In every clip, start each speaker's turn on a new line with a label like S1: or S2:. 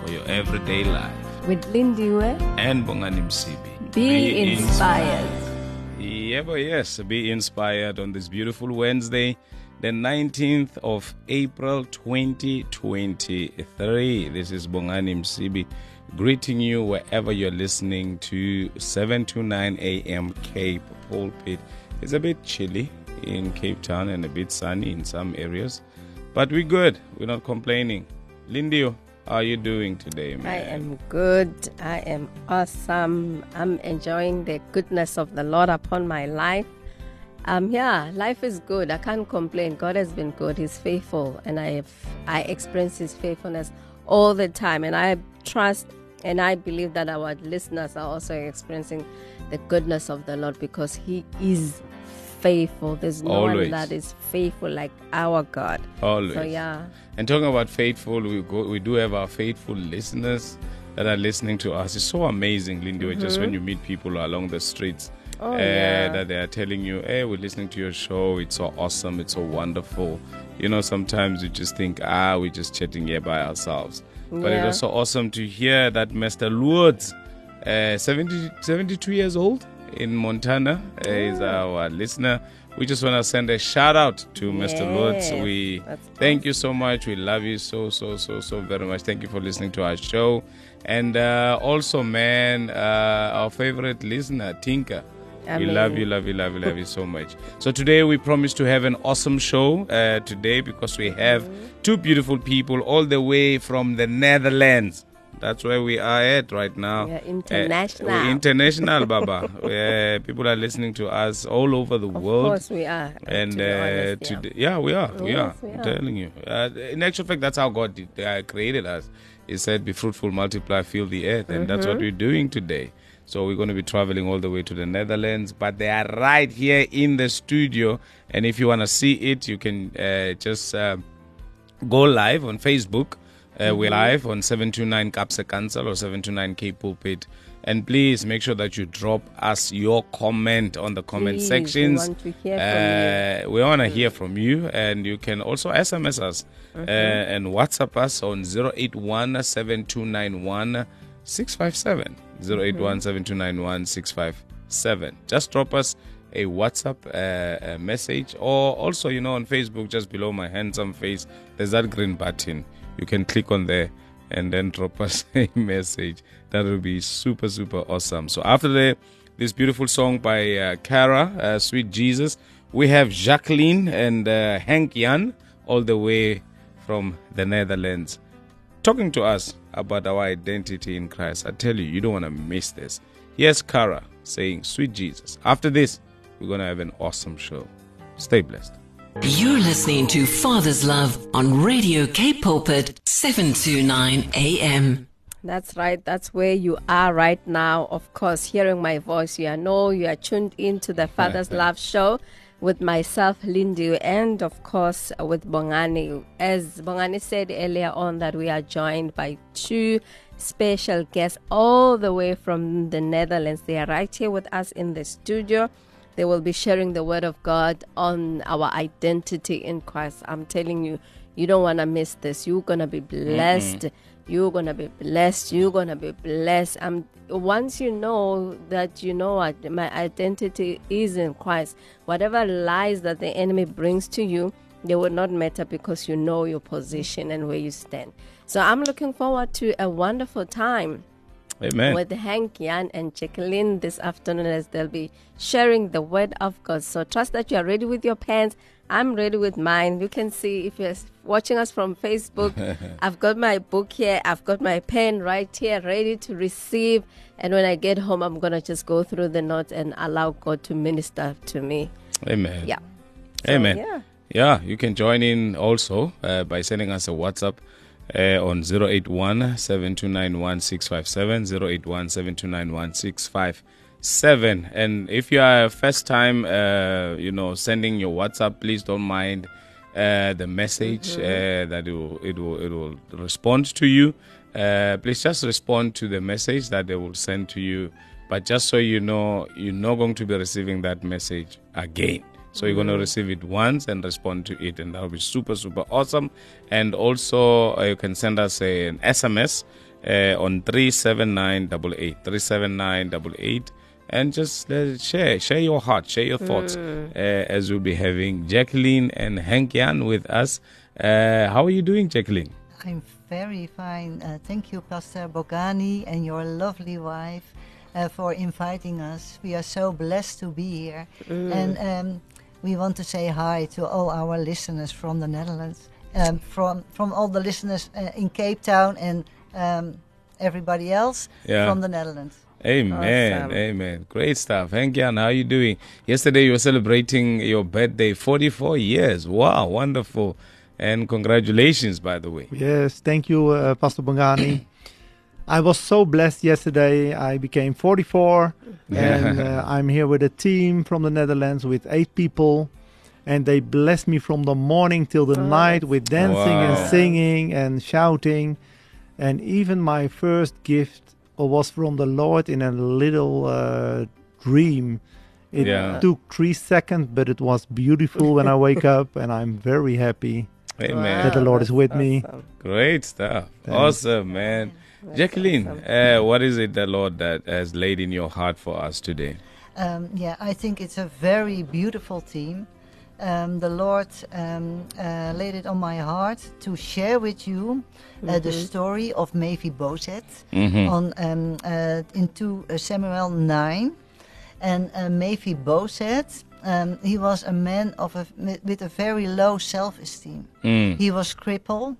S1: for your everyday life.
S2: With Lindiwe,
S1: And Bongani Msibi.
S2: be, inspired.
S1: Yeah, but yes, be inspired on this beautiful Wednesday, the 19th of April 2023. This is Bongani Msibi greeting you wherever you're listening to 7 to 9 a.m. Cape Pulpit. It's a bit chilly in Cape Town and a bit sunny in some areas, but we're good. We're not complaining. Lindiwe, are you doing today, man?
S2: I am good. I am awesome. I'm enjoying the goodness of the Lord upon my life. Um, yeah, life is good. I can't complain. God has been good. He's faithful, and I have I experience His faithfulness all the time. And I trust and I believe that our listeners are also experiencing the goodness of the Lord because He is faithful. There's no
S1: Always.
S2: one that is faithful like our God.
S1: Always.
S2: So yeah,
S1: And talking about faithful, we go, we do have our faithful listeners that are listening to us. It's so amazing, Lindy, just when you meet people along the streets.
S2: Mm-hmm. Oh,
S1: uh,
S2: yeah.
S1: That they are telling you, hey, we're listening to your show. It's so awesome. It's so wonderful. You know, sometimes you just think, ah, we're just chatting here by ourselves. But it was so awesome to hear that Mr. Lourdes, uh, 70, 72 years old in Montana, uh, is our listener. We just want to send a shout out to Mr. Lourdes.
S2: Yes,
S1: We
S2: that's
S1: thank you so much. We love you so, so, so, so very much. Thank you for listening to our show. And uh, also, man, uh, our favorite listener, Tinka. We love you, love you, love you, love you so much. So today we promise to have an awesome show uh, today because we have two beautiful people all the way from the Netherlands. That's where we are at right now.
S2: We are
S1: Uh,
S2: international.
S1: we're international, Baba. Uh, people are listening to us all over the
S2: of
S1: world Of
S2: course we are.
S1: and
S2: to
S1: uh,
S2: honest, yeah.
S1: today, yeah, we are, we are.
S2: Yes, we
S1: I'm
S2: are.
S1: telling you. Uh, in actual fact, that's how God did, uh, created us. He said, "Be fruitful, multiply, fill the earth," and that's
S2: Mm-hmm.
S1: what we're doing today. So we're going to be traveling all the way to the Netherlands, but they are right here in the studio. And if you want to see it, you can uh, just uh, go live on Facebook. Uh, We're live on 729 Kaapse Kansel or 729 K Pulpit. And please make sure that you drop us your comment on the comment
S2: Please, we want to hear from
S1: Uh, we want to hear from you, and you can also SMS us uh, and WhatsApp us on 081 7291 657. 081 7291 657. Just drop us a WhatsApp uh, uh, message, or also, you know, on Facebook, just below my handsome face, there's that green button. You can click on there and then drop us a message. That will be super, super awesome. So after the this beautiful song by uh, Kara, uh, Sweet Jesus, we have Jacqueline and uh, Henk Jan all the way from the Netherlands talking to us about our identity in Christ. I tell you, you don't want to miss this. Here's Kara saying, Sweet Jesus. After this, we're going to have an awesome show. Stay blessed.
S3: You're listening to Father's Love on Radio K Pulpit 729 AM.
S2: That's right. That's where you are right now. Of course, hearing my voice, you know you are tuned into the Father's Love Show with myself, Lindy, and of course with Bongani. As Bongani said earlier on, that we are joined by two special guests all the way from the Netherlands. They are right here with us in the studio. They will be sharing the word of God on our identity in Christ. I'm telling you, you don't want to miss this. You're going to be blessed. You're going to be blessed. You're going to be blessed. Um, once you know that you know what my identity is in Christ, whatever lies that the enemy brings to you, they will not matter because you know your position and where you stand. So I'm looking forward to a wonderful time
S1: Amen.
S2: with Henk Jan and Jacqueline this afternoon as they'll be sharing the word of God. So trust that you are ready with your pens. I'm ready with mine. You can see if you're watching us from Facebook, I've got my book here, I've got my pen right here, ready to receive. And when I get home, I'm going to just go through the notes and allow God to minister to me.
S1: Amen.
S2: Yeah. So,
S1: Amen.
S2: yeah.
S1: Yeah, you can join in also uh, by sending us a WhatsApp uh, on 081 7291 657 081 and if you are first time uh, you know sending your whatsapp please don't mind uh, the message uh, that it will, it will it will respond to you. Uh, please just respond to the message that they will send to you. But just so you know you're not going to be receiving that message again so you're going to receive it once and respond to it, and that'll be super, super awesome. And also, uh, you can send us a, an SMS uh, on 37988, 37988, and just uh, share, share your heart, share your thoughts, uh, as we'll be having Jacqueline and Henk Jan with us. Uh, how are you doing, Jacqueline?
S4: I'm very fine. Uh, thank you, Pastor Bongani, and your lovely wife. Uh, for inviting us. We are so blessed to be here. And um, we want to say hi to all our listeners from the Netherlands, um, from, from all the listeners uh, in Cape Town and um, everybody else
S1: Yeah.
S4: from the Netherlands.
S1: Amen,
S2: Awesome.
S1: amen. Great stuff. Henk Jan, how are you doing? Yesterday you were celebrating your birthday, 44 years. Wow, wonderful. And congratulations, by the way.
S5: Yes, thank you, uh, Pastor Bongani. I was so blessed yesterday. I became 44, and uh, I'm here with a team from the Netherlands with eight people, and they blessed me from the morning till the night with dancing
S1: Wow.
S5: and singing and shouting, and even my first gift was from the Lord in a little uh, dream. It
S1: Yeah.
S5: took three seconds, but it was beautiful when I wake up, and I'm very happy
S1: Amen.
S5: that the Lord is
S2: that's
S5: with me.
S2: awesome.
S1: Great stuff.
S5: Thanks.
S1: Awesome, man. Jacqueline, uh, what is it the Lord that has laid in your heart for us today?
S4: Um, yeah, I think it's a very beautiful theme. Um, the Lord um, uh, laid it on my heart to share with you uh, the story of Mephibosheth
S1: Mm-hmm.
S4: on um, uh, in 2 Samuel 9. And uh, Mephibosheth, um, he was a man of a, with a very low self-esteem.
S1: Mm.
S4: He was crippled.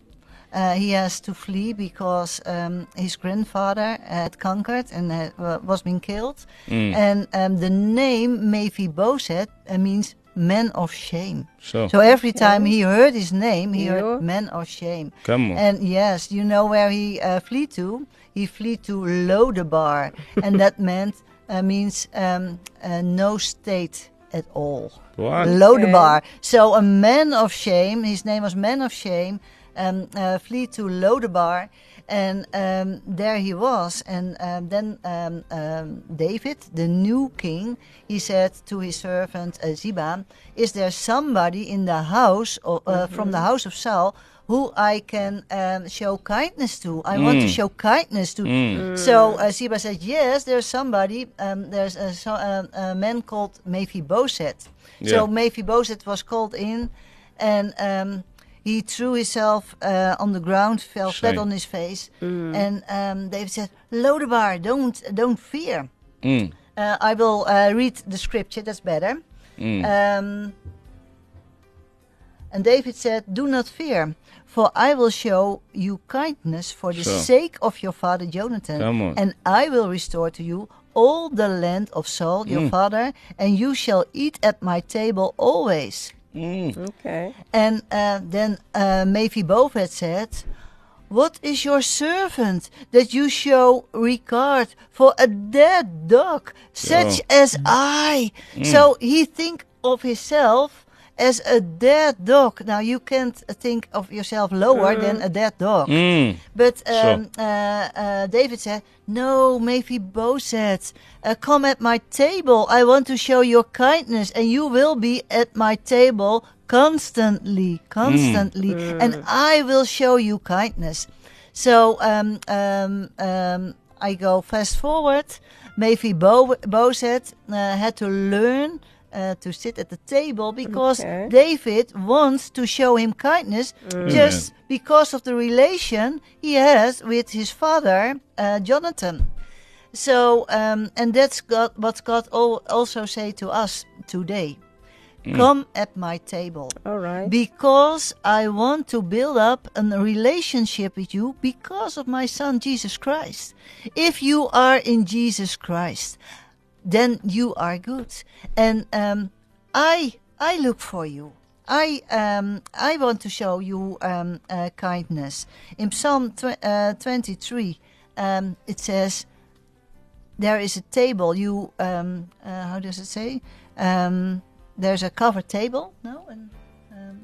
S4: Uh, he has to flee because um, his grandfather had conquered and had, wa- was being killed.
S1: Mm.
S4: And um, the name Mephibosheth uh, means man of shame.
S1: So,
S4: So every time he heard his name, he
S2: Yeah.
S4: heard man of shame.
S1: come on.
S4: And yes, you know where he uh, flee to? He flee to Lodebar, and that meant uh, means um, uh, no state at all.
S1: What?
S4: Lodebar. So a man of shame. His name was man of shame. Um, uh, flee to Lodebar, and um, there he was. And um, then um, um, David, the new king, he said to his servant uh, Ziba, "Is there somebody in the house or, uh, from the house of Saul?" Who I can um, show kindness to? I want to show kindness to. So uh, Ziba said, "Yes, there's somebody. Um, there's a, so, a man called Mephibosheth."
S1: Yeah.
S4: So Mephibosheth was called in, and um, he threw himself uh, on the ground, fell flat on his face, and um, David said, "Lodebar, don't don't fear.
S1: Mm.
S4: Uh, I will uh, read the scripture. That's better."
S1: Mm.
S4: Um, and David said, Do not fear, for I will show you kindness for the
S1: Sure.
S4: sake of your father Jonathan.
S1: Come on.
S4: And I will restore to you all the land of Saul, your
S1: Mm.
S4: father, and you shall eat at my table always.
S1: Mm.
S2: Okay.
S4: And uh, then uh, Mephibosheth said, What is your servant that you show regard for a dead dog, such as I? So he think of himself as a dead dog. Now you can't think of yourself lower than a dead dog.
S1: Mm.
S4: But um, uh, uh, David said, No, Mephibosheth, uh, come at my table. I want to show your kindness, and you will be at my table constantly, constantly, and I will show you kindness. So um, um, um, I go fast forward. Mephibosheth uh, had to learn. Uh, to sit at the table because
S2: Okay.
S4: David wants to show him kindness just because of the relation he has with his father, uh, Jonathan. So, um, and that's God, what God al- also say to us today. Come at my table
S2: All right.
S4: because I want to build up a relationship with you because of my son Jesus Christ. If you are in Jesus Christ, then you are good, and um, I I look for you. I um, I want to show you um, uh, kindness. In Psalm tw- uh, 23, um, it says, "There is a table." You um, uh, how does it say? Um, there's a covered table. No. And, um,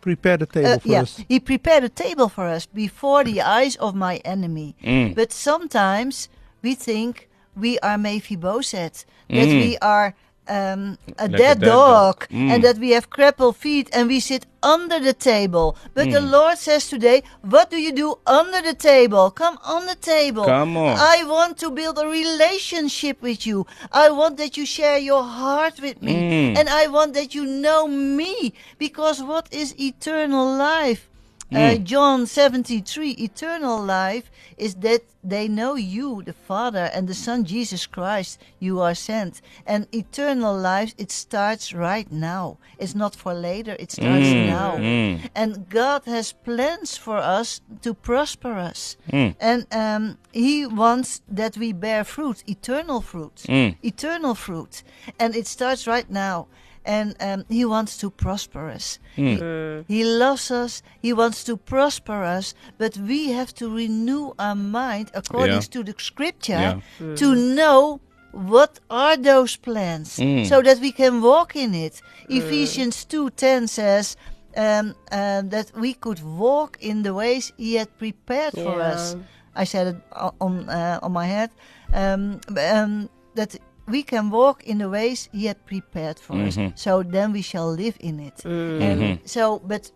S5: Prepare the table
S4: uh,
S5: for
S4: yeah,
S5: us.
S4: he prepared a table for us before the eyes of my enemy.
S1: Mm.
S4: But sometimes we think we are Mephibosheth, that
S1: Mm.
S4: we are um, a
S1: Like a
S4: dead
S1: dead dog.
S4: dog,
S1: Mm.
S4: and that we have crippled feet and we sit under the table. But the
S1: Mm.
S4: Lord says today, What do you do under the table? Come on the table.
S1: Come on.
S4: I want to build a relationship with you. I want that you share your heart with me.
S1: Mm.
S4: And I want that you know me. Because what is eternal life? Uh,
S1: Mm.
S4: John 73 Eternal life is that they know you, the Father, and the Son Jesus Christ, you are sent. And eternal life, it starts right now. It's not for later, it starts
S1: Mm,
S4: now.
S1: mm.
S4: And God has plans for us to prosper us.
S1: Mm.
S4: And um, He wants that we bear fruit, eternal fruit.
S1: Mm.
S4: Eternal fruit. And it starts right now. And um, He wants to prosper us.
S1: Mm.
S4: He loves us. He wants to prosper us, but we have to renew our mind according
S1: Yeah.
S4: to the scripture
S1: Yeah.
S4: to know what are those plans
S1: Mm.
S4: so that we can walk in it. Ephesians 2:10 says um, um, that we could walk in the ways he had prepared for us. I said it on uh, on my head um, um, that we can walk in the ways he had prepared for us.
S1: Mhm.
S4: So then we shall live in it. And
S1: Mhm.
S4: so, but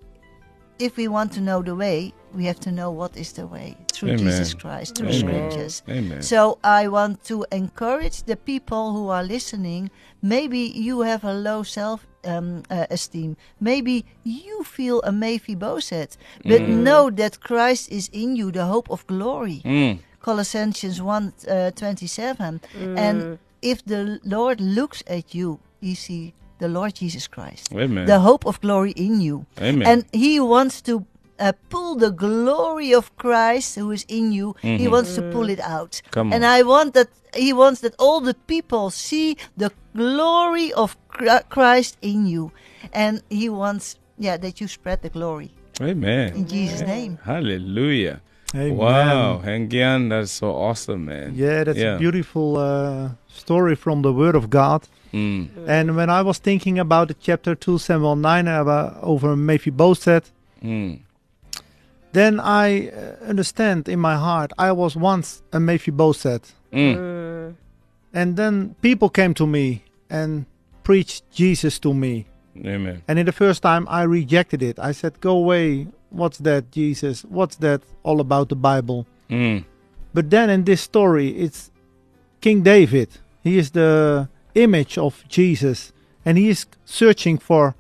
S4: if we want to know the way, we have to know what is the way through
S1: Amen.
S4: Jesus Christ, through
S1: Amen.
S4: scriptures.
S1: Amen.
S4: So I want to encourage the people who are listening. Maybe you have a low self um, uh, esteem. Maybe you feel a Mephibosheth, but know that Christ is in you, the hope of glory.
S1: Mm.
S4: Colossians 1 uh, 27. And if the Lord looks at you, he see the Lord Jesus Christ,
S1: Amen.
S4: the hope of glory in you.
S1: Amen.
S4: And he wants to uh, pull the glory of Christ who is in you. He wants to pull it out.
S1: Come
S4: And. I want that he wants that all the people see the glory of Christ in you. And he wants yeah that you spread the glory
S1: Amen.
S4: in Jesus name.
S1: Hallelujah.
S5: Amen.
S1: Wow, Henk Jan, that's so awesome, man.
S5: Yeah, that's
S1: Yeah.
S5: a beautiful uh, story from the Word of God.
S1: Mm.
S5: And when I was thinking about the chapter 2 Samuel 9 about, over Mephibosheth,
S1: Mm.
S5: then I uh, understand in my heart I was once a Mephibosheth.
S1: Mm.
S5: And then people came to me and preached Jesus to me.
S1: Amen.
S5: And in the first time I rejected it. I said, Go away. What's that, Jesus? What's that all about the Bible?
S1: Mm.
S5: But then in this story, it's King David. He is the image of Jesus, and he is searching for,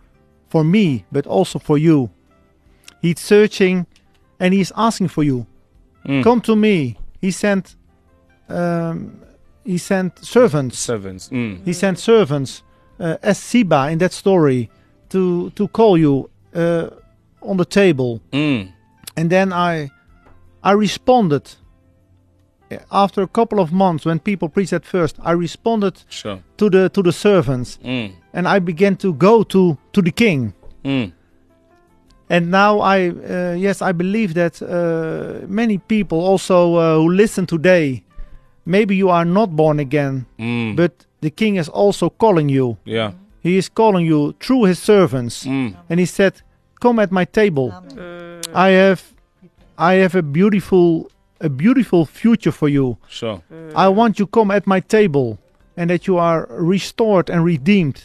S5: for me, but also for you. He's searching, and he's asking for you.
S1: Mm.
S5: Come to me. He sent, um, he sent servants.
S1: Servants. Mm.
S5: He sent servants uh, as Ziba in that story to to call you uh, on the table
S1: Mm.
S5: and then I I responded after a couple of months when people preached at first I responded
S1: Sure.
S5: to the to the servants
S1: Mm.
S5: and I began to go to to the king
S1: Mm.
S5: and now I uh, yes I believe that uh, many people also uh, who listen today maybe you are not born again
S1: Mm.
S5: but the king is also calling you
S1: yeah.
S5: he is calling you through his servants
S1: Mm.
S5: and he said come at my table
S4: Amen.
S5: I have I have a beautiful a beautiful future for you.
S1: Sure.
S5: I want you come at my table and that you are restored and redeemed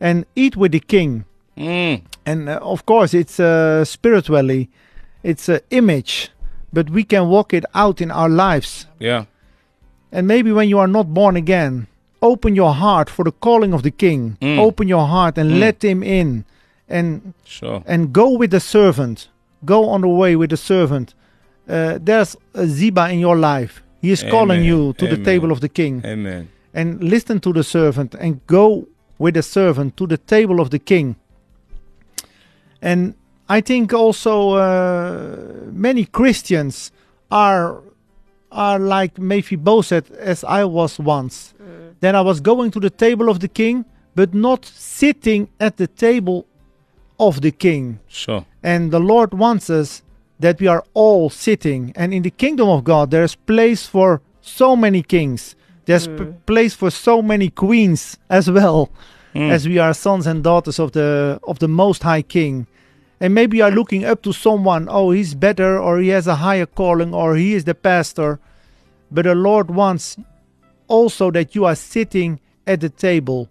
S5: and eat with the king.
S1: Mm.
S5: And uh, of course it's uh, spiritually it's an image but we can walk it out in our lives.
S1: Yeah.
S5: And maybe when you are not born again, open your heart for the calling of the king.
S1: Mm.
S5: Open your heart and
S1: Mm.
S5: let him in and
S1: Sure.
S5: and go with the servant. Go on the way with the servant. Uh, there's a Ziba in your life. He is calling you to the table of the king.
S1: Amen.
S5: And listen to the servant and go with the servant to the table of the king. And I think also uh, many Christians are are like Mephibosheth as I was once. Then I was going to the table of the king, but not sitting at the table of the king.
S1: Sure.
S5: And the Lord wants us that we are all sitting. And in the kingdom of God, there's place for so many kings. There's p- mm. place for so many queens as well, mm. as we are sons and daughters of the of the Most High King. And maybe you are looking up to someone. Oh, he's better, or he has a higher calling, or he is the pastor. But the Lord wants also that you are sitting at the table.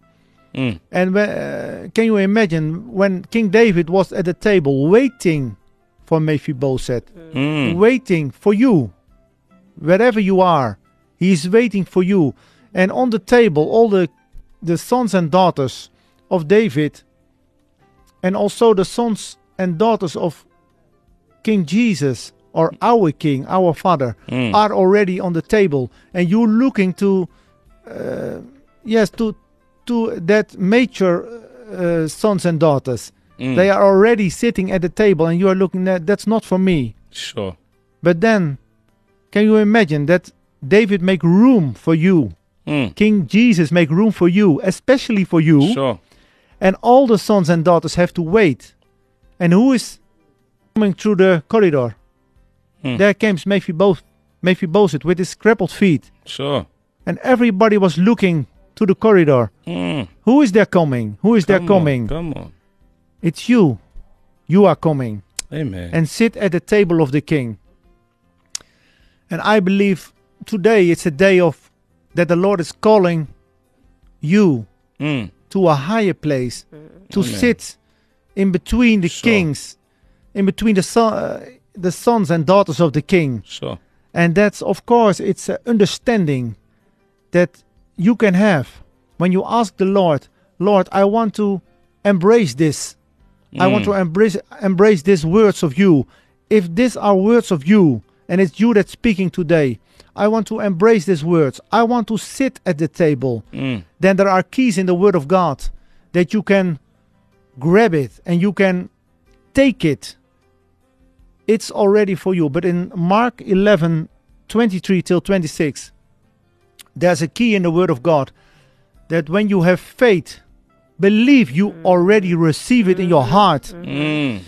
S1: Mm.
S5: And whe- uh, can you imagine when King David was at the table waiting for Mephibosheth,
S1: Mm.
S5: waiting for you, wherever you are, he is waiting for you. And on the table, all the the sons and daughters of David, and also the sons and daughters of King Jesus or our King, our Father,
S1: Mm.
S5: are already on the table, and you're looking to, uh, yes, to to that mature uh, sons and daughters.
S1: Mm.
S5: They are already sitting at the table, and you are looking at that's not for me.
S1: Sure.
S5: But then, can you imagine that David make room for you?
S1: Mm.
S5: King Jesus make room for you, especially for you,
S1: Sure.
S5: and all the sons and daughters have to wait. And who is coming through the corridor?
S1: Hmm.
S5: There comes Mephibosheth, Mephibosheth with his crippled feet,
S1: Sure.
S5: and everybody was looking to the corridor.
S1: Mm.
S5: Who is there coming? Who is there
S1: Come on,
S5: coming?
S1: Come on.
S5: It's you. You are coming.
S1: Amen.
S5: and sit at the table of the king. And I believe today it's a day of that the Lord is calling you
S1: Mm.
S5: to a higher place to
S1: Amen.
S5: sit in between the
S1: Sure.
S5: kings, in between the son, uh, the sons and daughters of the king.
S1: Sure.
S5: And that's of course it's an understanding that you can have when you ask the Lord, Lord, I want to embrace this. I want to embrace embrace these words of you. If these are words of you and it's you that's speaking today, I want to embrace these words. I want to sit at the table.
S1: Mm.
S5: Then there are keys in the word of God that you can grab it and you can take it. It's already for you. But in Mark 11, 23 till 26, there's a key in the word of God that when you have faith, believe you already receive it in your heart.
S1: Mm.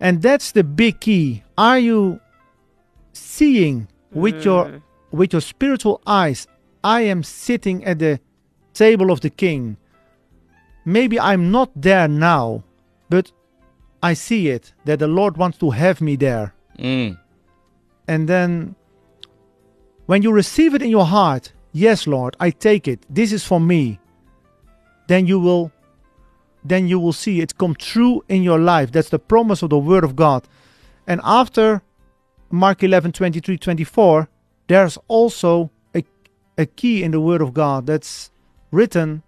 S5: And that's the big key. Are you seeing with your with your spiritual eyes? I am sitting at the table of the king. Maybe I'm not there now, but I see it that the Lord wants to have me there.
S1: Mm.
S5: And then when you receive it in your heart, yes, Lord, I take it. This is for me. Then you will then you will see it come true in your life. That's the promise of the word of God. And after Mark 11, 23, 24, there's also a, a key in the word of God that's written.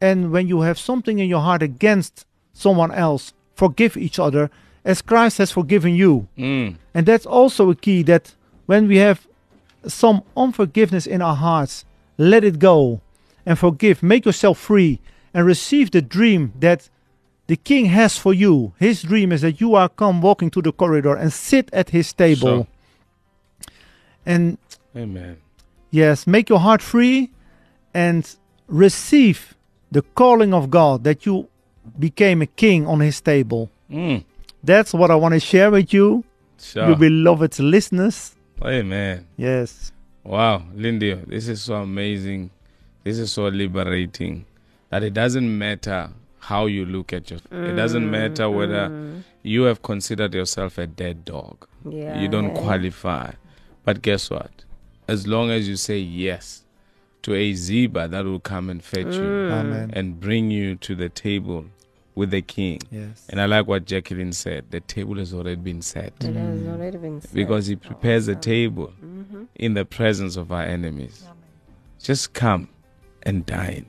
S5: And when you have something in your heart against someone else, forgive each other as Christ has forgiven you.
S1: Mm.
S5: And that's also a key that when we have some unforgiveness in our hearts, let it go and forgive. Make yourself free and receive the dream that the king has for you. His dream is that you are come walking to the corridor and sit at his table. And
S1: Amen.
S5: yes, make your heart free and receive the calling of God that you became a king on his table.
S1: Mm.
S5: That's what I want to share with you,
S1: Sure.
S5: you beloved listeners.
S1: Amen.
S5: Yes.
S1: Wow, Lindy, this is so amazing. This is so liberating that it doesn't matter how you look at your it doesn't matter mm-hmm. whether you have considered yourself a dead dog.
S2: Yeah.
S1: You don't qualify. But guess what? As long as you say yes to a Ziba that will come and fetch you mm.
S5: Amen.
S1: and bring you to the table with the king.
S5: Yes.
S1: And I like what Jacqueline said. The table has already been set
S2: It has mm. already been said.
S1: because he prepares a oh. table mm-hmm. in the presence of our enemies. Just come and dine.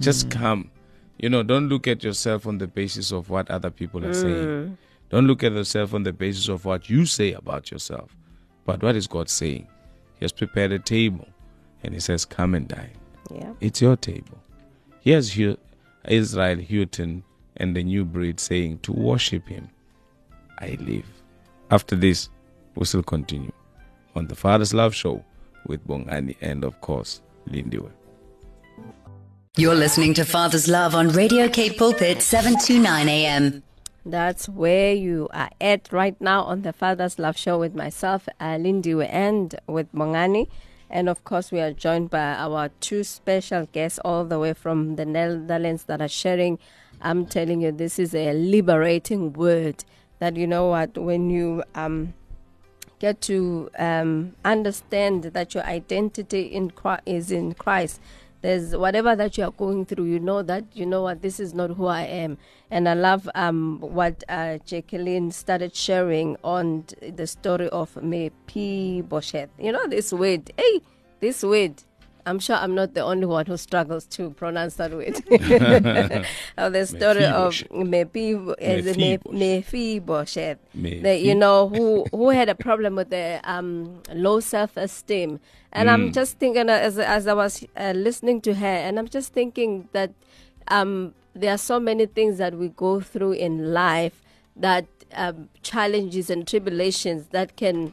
S1: Just mm. come. You know, don't look at yourself on the basis of what other people are saying. Mm. Don't look at yourself on the basis of what you say about yourself. But what is God saying? He has prepared a table and he says, Come and dine.
S2: Yeah.
S1: It's your table. Here's Hu- Israel Houghton and the new breed saying, To worship him, I live. After this, we still continue on the Father's Love Show with Bongani and, of course, Lindiwe.
S6: You're listening to Father's Love on Radio Cape Pulpit 729 AM.
S2: That's where you are at right now on the Father's Love Show with myself, uh, Lindiwe, and with Bongani. And of course, we are joined by our two special guests all the way from the Netherlands that are sharing. I'm telling you, this is a liberating word that you know what, when you um, get to um, understand that your identity in Christ is in Christ there's whatever that you are going through, you know that you know what this is not who I am. And I love um, what uh, Jacqueline started sharing on the story of Me P. Boshet. You know this word, hey, this word. I'm sure I'm not the only one who struggles to pronounce that word. of the story of Mephibosheth, the, you know, who who had a problem with the um, low self-esteem, and mm. I'm just thinking uh, as as I was uh, listening to her, and I'm just thinking that um, there are so many things that we go through in life that um, challenges and tribulations that can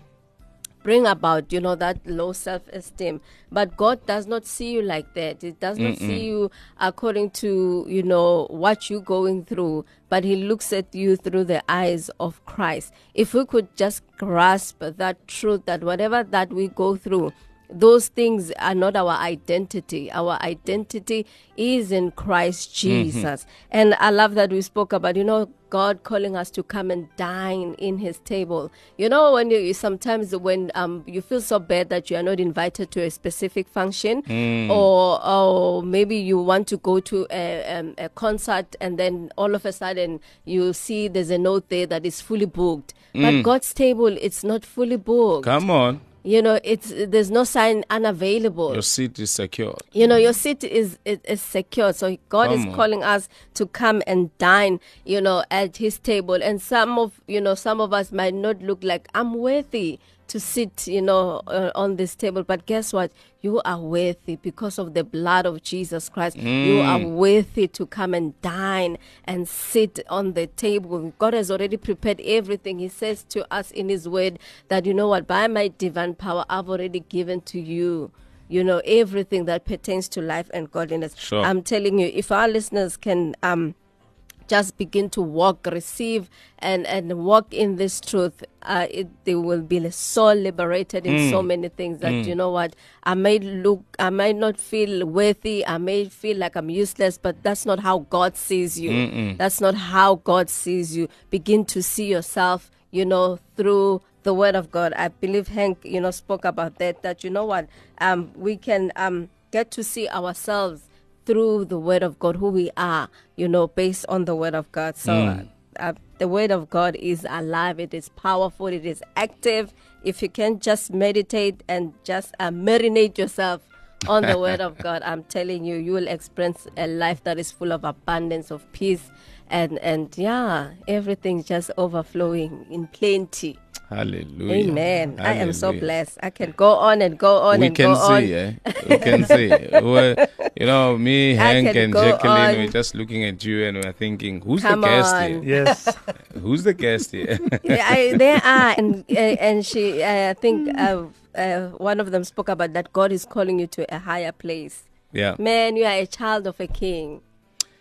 S2: bring about, you know, that low self esteem. But God does not see you like that. He does not Mm-mm. see you according to, you know, what you're going through, but He looks at you through the eyes of Christ. If we could just grasp that truth that whatever that we go through, those things are not our identity. Our identity is in Christ mm-hmm. Jesus. Mm-hmm. And I love that we spoke about, you know, God calling us to come and dine in His table. You know, when you sometimes when um you feel so bad that you are not invited to a specific function, mm. or or maybe you want to go to a, um, a concert and then all of a sudden you see there's a note there that is fully booked. Mm. But God's table, it's not fully booked.
S1: Come on
S2: you know it's there's no sign unavailable.
S1: Your seat is secure.
S2: You know your seat is is, is secure. So god come is on. calling us to come and dine you know at his table. And some of you know some of us might not look like i'm worthy to sit, you know, uh, on this table. But guess what? You are worthy because of the blood of Jesus Christ. Mm. You are worthy to come and dine and sit on the table. God has already prepared everything. He says to us in His word that, you know what, by my divine power, I've already given to you you know everything that pertains to life and godliness
S1: sure.
S2: i'm telling you if our listeners can um just begin to walk, receive, and, and walk in this truth, uh, it, they will be so liberated in mm. so many things that, mm. you know what, I may look, I might not feel worthy, I may feel like I'm useless, but that's not how God sees you. Mm-mm. That's not how God sees you. Begin to see yourself, you know, through the word of God. I believe Henk, you know, spoke about that, that, you know what, um, we can um, get to see ourselves through the word of God who we are, you know, based on the word of God. So mm. uh, the word of God is alive, it is powerful, it is active. If you can just meditate and just uh, marinate yourself on the word of God, I'm telling you, you will experience a life that is full of abundance of peace and and yeah, everything just overflowing in plenty.
S1: Hallelujah.
S2: Amen. Hallelujah. I am so blessed. I can go on and go on
S1: we
S2: and
S1: can
S2: go
S1: see, on. Eh? We can see. well, you know, me, Henk, and Jacqueline, on. we're just looking at you and we're thinking, who's
S2: Come
S1: the guest
S2: on.
S1: here?
S5: Yes.
S1: who's the guest here?
S2: yeah, I, they are, and uh, and she, uh, I think uh, uh, one of them spoke about that God is calling you to a higher place.
S1: Yeah.
S2: Man, you are a child of a king.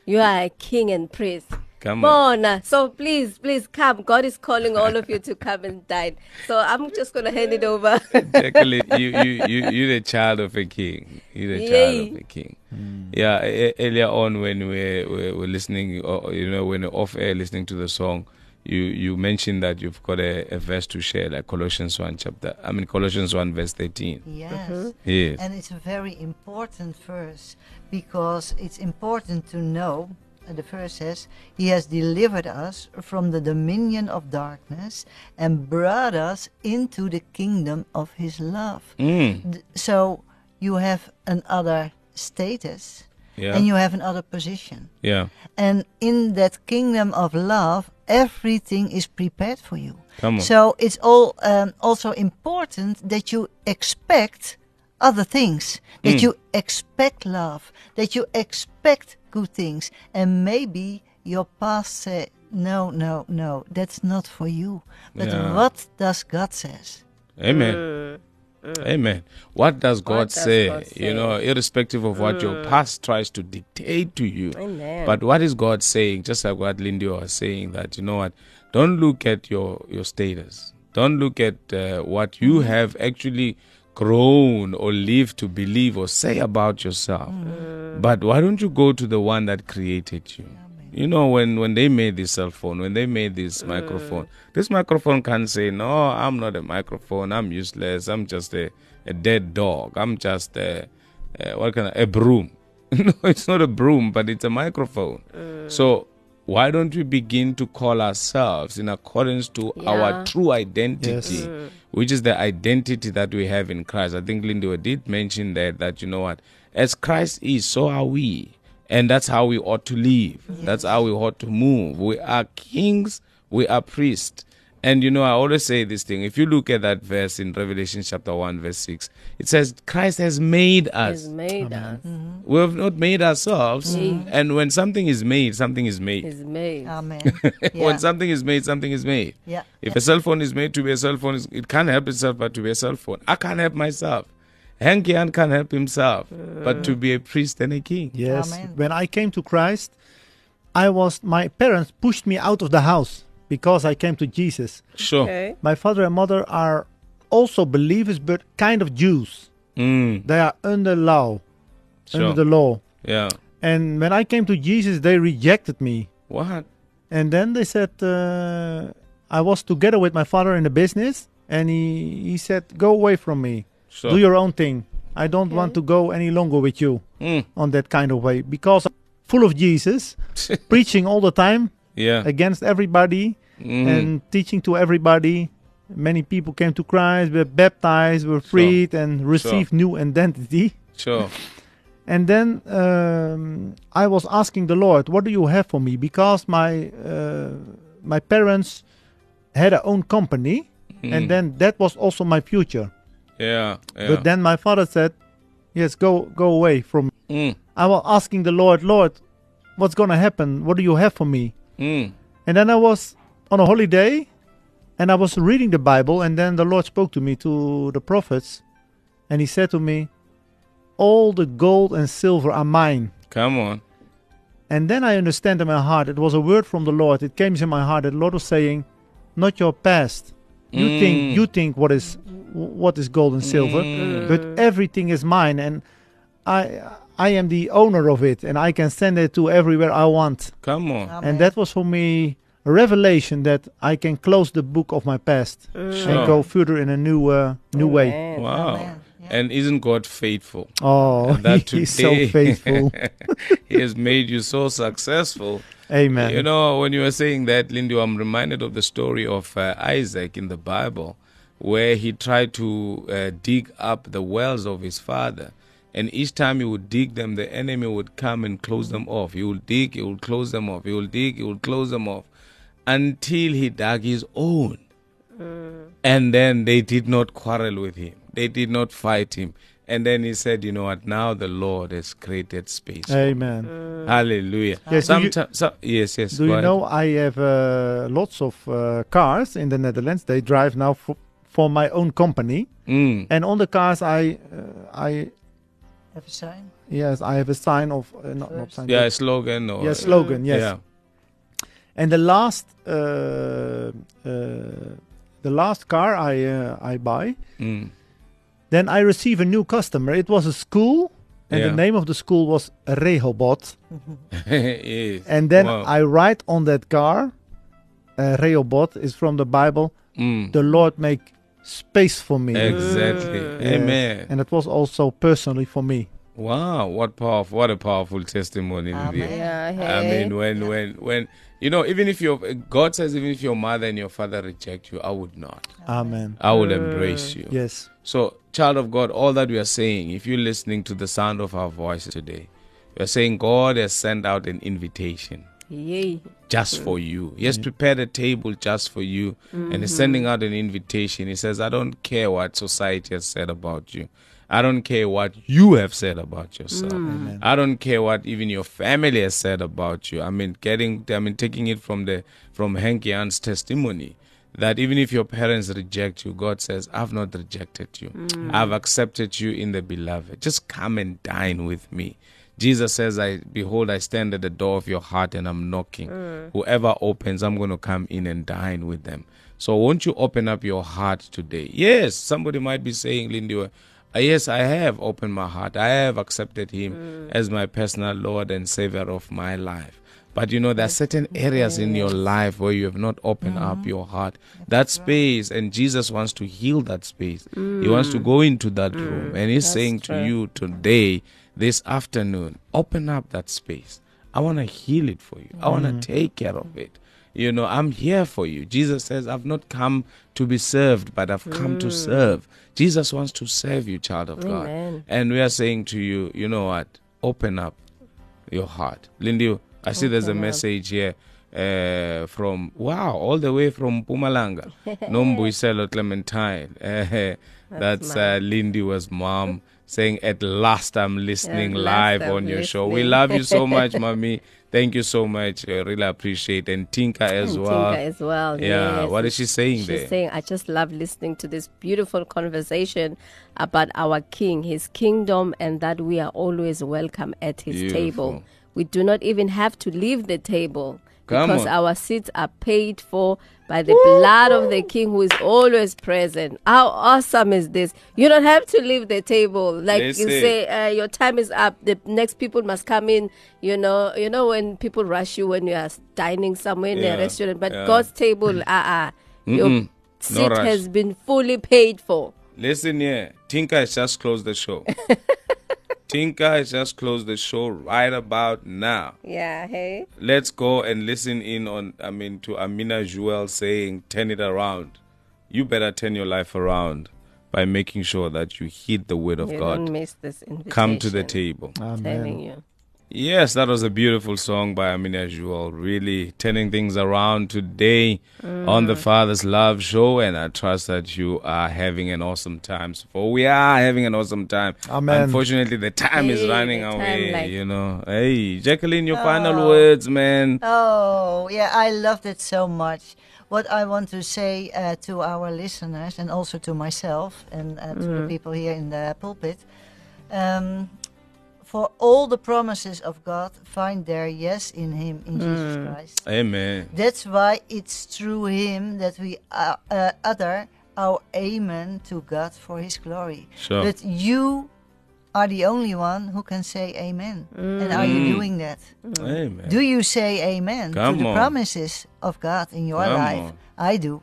S2: You are a king and priest.
S1: Come on.
S2: on. So please, please come. God is calling all of you to come and dine. So I'm just going to hand it over.
S1: Jacqueline, you, you, you, you're the child of a king. You're the Yay. child of a king. Mm. Yeah, e- earlier on when we were, were listening, or, you know, when we're off air listening to the song, you you mentioned that you've got a, a, verse to share, like Colossians 1 chapter, I mean Colossians 1 verse 13.
S4: Yes. Mm-hmm.
S1: Yes.
S4: And it's a very important verse because it's important to know the verse says, He has delivered us from the dominion of darkness and brought us into the kingdom of His love.
S1: Mm.
S4: So you have another status
S1: yeah.
S4: and you have another position.
S1: Yeah.
S4: And in that kingdom of love, everything is prepared for you.
S1: Come on.
S4: So it's all um, also important that you expect other things, that mm. you expect love, that you expect good things. And maybe your past say, no, no, no, that's not for you. But yeah. what does God says?
S1: Amen. Mm. Mm. Amen. What does God
S2: does
S1: say?
S2: God
S1: You know, irrespective of what your mm. past tries to dictate to you.
S2: Amen.
S1: But what is God saying? Just like what Lindy was saying, that you know what? Don't look at your your status. Don't look at uh, what you have actually grown or live to believe or say about yourself. Mm. But why don't you go to the one that created you? You know, when, when they made this cell phone, when they made this mm. microphone, this microphone can say, No, I'm not a microphone. I'm useless. I'm just a, a dead dog. I'm just a, a what kind of a broom. no, it's not a broom, but it's a microphone. Mm. So why don't we begin to call ourselves in accordance to
S2: Yeah.
S1: our true identity,
S5: Yes. Mm.
S1: which is the identity that we have in Christ? I think Linda did mention that that you know what, as Christ is, so are we, and that's how we ought to live. That's how we ought to move. We are kings. We are priests. And you know, I always say this thing. If you look at that verse in Revelation chapter 1, verse 6, it says, Christ has made us.
S2: He's made us. Mm-hmm.
S1: We have not made ourselves. Mm-hmm. Mm-hmm. And when something is made, something is made.
S2: He's made.
S4: Amen.
S1: when something is made, something is made.
S4: Yeah.
S1: If a cell phone is made to be a cell phone, it can't help itself but to be a cell phone. I can't help myself. Henk Jan can't help himself but to be a priest and a king.
S5: Yes.
S4: Amen.
S5: When I came to Christ, I was my parents pushed me out of the house because I came to Jesus.
S1: Sure.
S2: Okay.
S5: My father and mother are also believers, but kind of Jews.
S1: Mm,
S5: They are under law,
S1: sure.
S5: under the law.
S1: yeah.
S5: And when I came to Jesus, they rejected me.
S1: What?
S5: And then they said uh, I was together with my father in the business, and he he said, "Go away from me.
S1: Sure.
S5: Do your own thing. I don't want to go any longer with you
S1: Mm,
S5: on that kind of way because I'm full of Jesus, preaching all the time
S1: yeah.
S5: against everybody
S1: Mm,
S5: and teaching to everybody. Many people came to Christ, were baptized, were freed, and received new identity.
S1: sure.
S5: And then um, I was asking the Lord, "What do you have for me?" Because my uh, my parents had their own company,
S1: Mm,
S5: and then that was also my future.
S1: yeah. yeah.
S5: But then my father said, "Yes, go go away from." me."
S1: Mm,
S5: I was asking the Lord, "Lord, what's gonna happen? What do you have for me?"
S1: Mm,
S5: And then I was on a holiday, and I was reading the Bible, and then the Lord spoke to me to the prophets, and He said to me, "All the gold and silver are mine."
S1: come on.
S5: And then I understand in my heart, it was a word from the Lord. It came in my heart that the Lord was saying, "Not your past. You
S1: Mm.
S5: think you think what is what is gold and silver,
S1: Mm.
S5: but everything is mine, and I I am the owner of it, and I can send it to everywhere I want."
S1: Come on.
S4: Amen.
S5: And that was for me a revelation that I can close the book of my past
S1: Sure.
S5: and go further in a new uh, new way.
S1: Wow.
S4: Amen. Yeah.
S1: And isn't God faithful?
S5: Oh,
S1: And that
S5: he's so faithful.
S1: he has made you so successful.
S5: Amen.
S1: You know, when you were saying that, Lindy, I'm reminded of the story of uh, Isaac in the Bible, where he tried to uh, dig up the wells of his father. And each time he would dig them, the enemy would come and close them off. He would dig, he would close them off. He would dig, he would close them off until he dug his own. And then they did not quarrel with him, they did not fight him. And then he said, You know what? Now the Lord has created space. for me."
S5: Amen.
S1: Hallelujah.
S5: Yes, do you-
S1: so, yes, yes.
S5: Do you
S1: ahead.
S5: know I have uh, lots of uh, cars in the Netherlands? They drive now for, for my own company,
S1: Mm.
S5: and on the cars I uh, I
S4: Have a sign.
S5: yes I have a sign of uh, not, not sign
S1: Yeah, a slogan or
S5: yeah slogan yes.
S1: Yeah.
S5: And the last uh, uh, the last car I uh, I buy,
S1: Mm.
S5: then I receive a new customer. It was a school, and
S1: Yeah.
S5: the name of the school was Rehoboth.
S1: yes.
S5: And then
S1: Wow.
S5: I write on that car, uh, Rehoboth is from the Bible.
S1: Mm.
S5: The Lord make space for me.
S1: Exactly.
S5: Yes.
S1: Amen.
S5: And it was also personally for me.
S1: Wow, what powerful! What a powerful testimony.
S4: Amen.
S1: Lydia.
S2: Yeah,
S1: I mean, when, when, when, you know, even if your God says, even if your mother and your father reject you, I would not.
S5: Amen.
S1: I would embrace you.
S5: Yes.
S1: So, child of God, all that we are saying, if you're listening to the sound of our voice today, we are saying God has sent out an invitation
S2: Yay.
S1: Just for you. He has mm. prepared a table just for you, and He's sending mm-hmm. out an invitation. He says, I don't care what society has said about you. I don't care what you have said about yourself. Mm. I don't care what even your family has said about you. I mean, getting, I mean, taking it from the from Henk Jan's testimony that even if your parents reject you, God says, I've not rejected you. Mm. I've accepted you in the beloved. Just come and dine with me. Jesus says, I behold, I stand at the door of your heart and I'm knocking. Whoever opens, I'm going to come in and dine with them. So won't you open up your heart today? Yes, somebody might be saying, Lindy, uh, yes, I have opened my heart. I have accepted him as my personal Lord and Savior of my life. But you know, there are certain areas in your life where you have not opened up your heart. That space, and Jesus wants to heal that space. He wants to go into that room. And He's saying to you today, this afternoon, open up that space. I want to heal it for you. I want to take care of it. You know, I'm here for you. Jesus says, I've not come to be served, but I've come to serve. Jesus wants to serve you, child of
S2: Amen.
S1: God. And we are saying to you, you know what? Open up your heart. Lindy, I see there's a
S2: up.
S1: message here uh, from, wow, all the way from Mpumalanga. Nombuiselo Clementine. Eh, that's uh, Lindy was mom saying, at last I'm listening
S2: last
S1: live
S2: I'm
S1: on your show. We love you so much, mommy. Thank you so much. I really appreciate And Tinka as
S2: And
S1: well.
S2: Tinka as well.
S1: Yeah,
S2: yes.
S1: what is she saying
S2: She's
S1: there?
S2: saying, I just love listening to this beautiful conversation about our King, His kingdom, and that we are always welcome at His
S1: Beautiful.
S2: table. We do not even have to leave the table
S1: Come
S2: because
S1: on.
S2: our seats are paid for by the blood of the King who is always present. How awesome is this? You don't have to leave the table. Like you say, uh, your time is up. The next people must come in. You know, you know when people rush you when you are dining somewhere in
S1: Yeah,
S2: a restaurant, but
S1: yeah.
S2: God's table, uh, uh your
S1: Mm-mm.
S2: seat
S1: rush.
S2: has been fully paid for.
S1: Listen here, Tinka has just closed the show. Tinka has just closed the show right about now.
S2: Yeah, hey.
S1: Let's go and listen in on, I mean, to Amina Joel saying, turn it around. You better turn your life around by making sure that you heed the word of
S2: You
S1: God.
S2: don't miss this invitation.
S1: Come to the table.
S2: Telling
S5: Amen.
S2: You.
S1: Yes, that was a beautiful song by Amina Joel. Really turning things around today on the Father's Love Show. And I trust that you are having an awesome time. For we are having an awesome time.
S5: Amen.
S1: Unfortunately, the time is running
S2: time,
S1: away,
S2: like-
S1: you know. Hey, Jacqueline, your final words, man.
S4: Oh, yeah, I loved it so much. What I want to say uh, to our listeners and also to myself and uh, to the people here in the pulpit um, for all the promises of God, find their yes in Him, in Jesus Christ.
S1: Amen.
S4: That's why it's through Him that we uh, uh, utter our amen to God for His glory.
S1: Sure.
S4: But you are the only one who can say amen. And are you doing that?
S1: Amen.
S4: Do you say amen
S1: Come
S4: to the
S1: on.
S4: promises of God in your
S1: Come
S4: life?
S1: on.
S4: I do.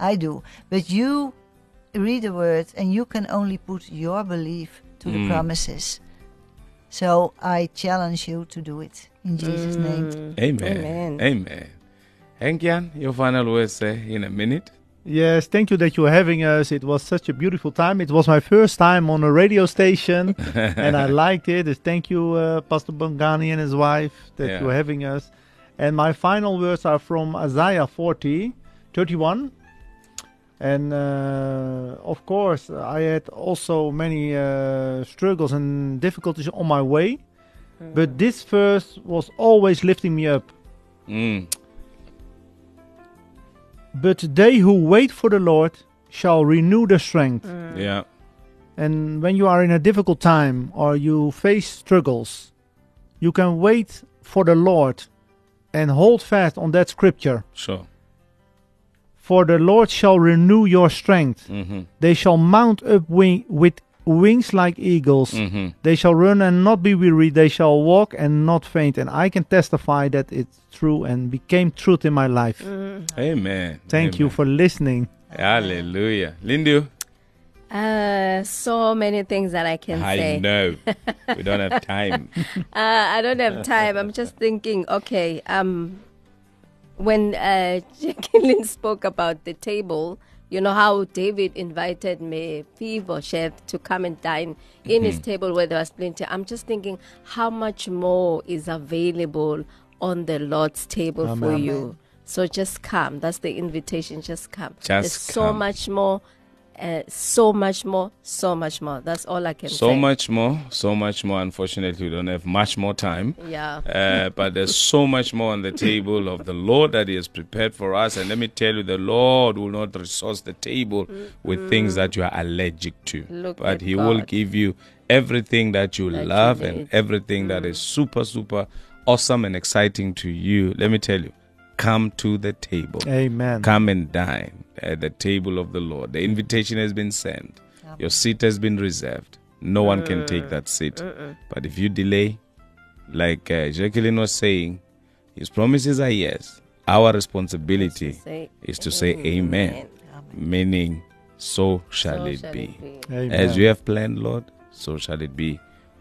S4: I do. But you read the word and you can only put your belief to
S1: Mm.
S4: the promises. So I challenge you to do it in Jesus' name.
S1: Amen.
S2: Amen.
S1: Amen. Henk-Jan, your final words say in a minute.
S5: Yes, thank you that you're having us. It was such a beautiful time. It was my first time on a radio station, and I liked it. Uh, Thank you, uh, Pastor Bongani and his wife, that
S1: Yeah.
S5: you're having us. And my final words are from Isaiah 40, 31. And uh, of course, I had also many uh, struggles and difficulties on my way. But this verse was always lifting me up.
S1: Mm.
S5: But they who wait for the Lord shall renew their strength.
S1: Yeah.
S5: And when you are in a difficult time or you face struggles, you can wait for the Lord and hold fast on that scripture.
S1: Sure.
S5: For the Lord shall renew your strength.
S1: Mm-hmm.
S5: They shall mount up wing- with wings like eagles.
S1: Mm-hmm.
S5: They shall run and not be weary. They shall walk and not faint. And I can testify that it's true and became truth in my life.
S1: Amen.
S5: Thank you for listening.
S1: Hallelujah. Lindu,
S2: Uh, so many things that I can
S1: I
S2: say.
S1: I know. we don't have time.
S2: Uh, I don't have time. I'm just thinking. Okay. Um, when uh, Jacqueline spoke about the table, you know how David invited Mephibosheth to come and dine in his table where there was plenty. I'm just thinking how much more is available on the Lord's table for you. So just come. That's the invitation. Just come.
S1: Just
S2: There's so much more uh, so much more, so much more. That's all I can
S1: So
S2: say.
S1: So much more, so much more. Unfortunately, we don't have much more time.
S2: Yeah.
S1: Uh, but there's so much more on the table of the Lord that He has prepared for us. And let me tell you, the Lord will not resource the table with things that you are allergic to.
S2: Look
S1: but He will give you everything that you
S2: That
S1: love
S2: need.
S1: and everything that is super, super awesome and exciting to you. Let me tell you, come to the table.
S5: Amen.
S1: Come and dine at the table of the Lord. The invitation has been sent. Your seat has been reserved. No one can take that seat. But if you delay, like uh, Jacqueline was saying, his promises are yes. Our responsibility
S2: Say
S1: is to say amen, meaning so shall,
S2: So
S1: it,
S2: shall
S1: be.
S2: it be.
S5: Amen.
S1: As you have planned, Lord, so shall it be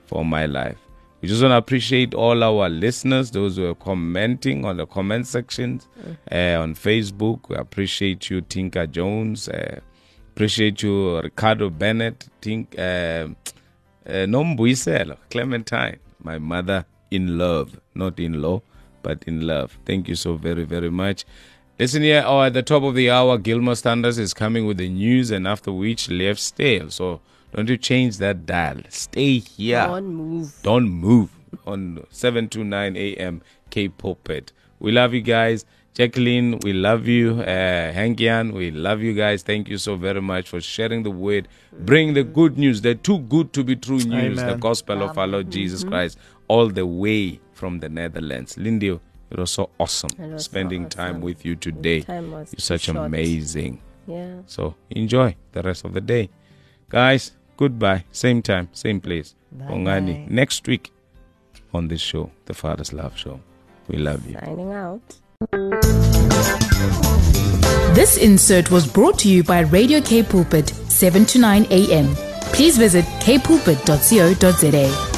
S1: for my life. We just want to appreciate all our listeners, those who are commenting on the comment sections uh, on Facebook. We appreciate you, Tinka Jones. Uh, appreciate you, Ricardo Bennett. Tink, uh, uh, Clementine, my mother in love, not in law, but in love. Thank you so very, very much. Listen here, oh, at the top of the hour, Gilmore Standards is coming with the news, and after which, left stale. So don't you change that dial. Stay here.
S2: Don't move.
S1: Don't move on 729 AM K Pulpit. We love you guys. Jacqueline, we love you. Uh, Henk Jan, we love you guys. Thank you so very much for sharing the word. Bring the good news, the too good to be true news, the
S5: Amen.
S1: gospel of our Lord Jesus Christ, all the way from the Netherlands. Lindy, it was so awesome
S2: It was so
S1: spending time with you today.
S2: time was
S1: You're such
S2: short.
S1: amazing.
S2: Yeah.
S1: So enjoy the rest of the day. Guys, goodbye. Same time, same place. Bongani. Next week on this show, the Father's Love Show. We love you.
S2: Signing out.
S7: This insert was brought to you by Radio K Pulpit, 7 to 9 a.m. Please visit kpulpit.co.za.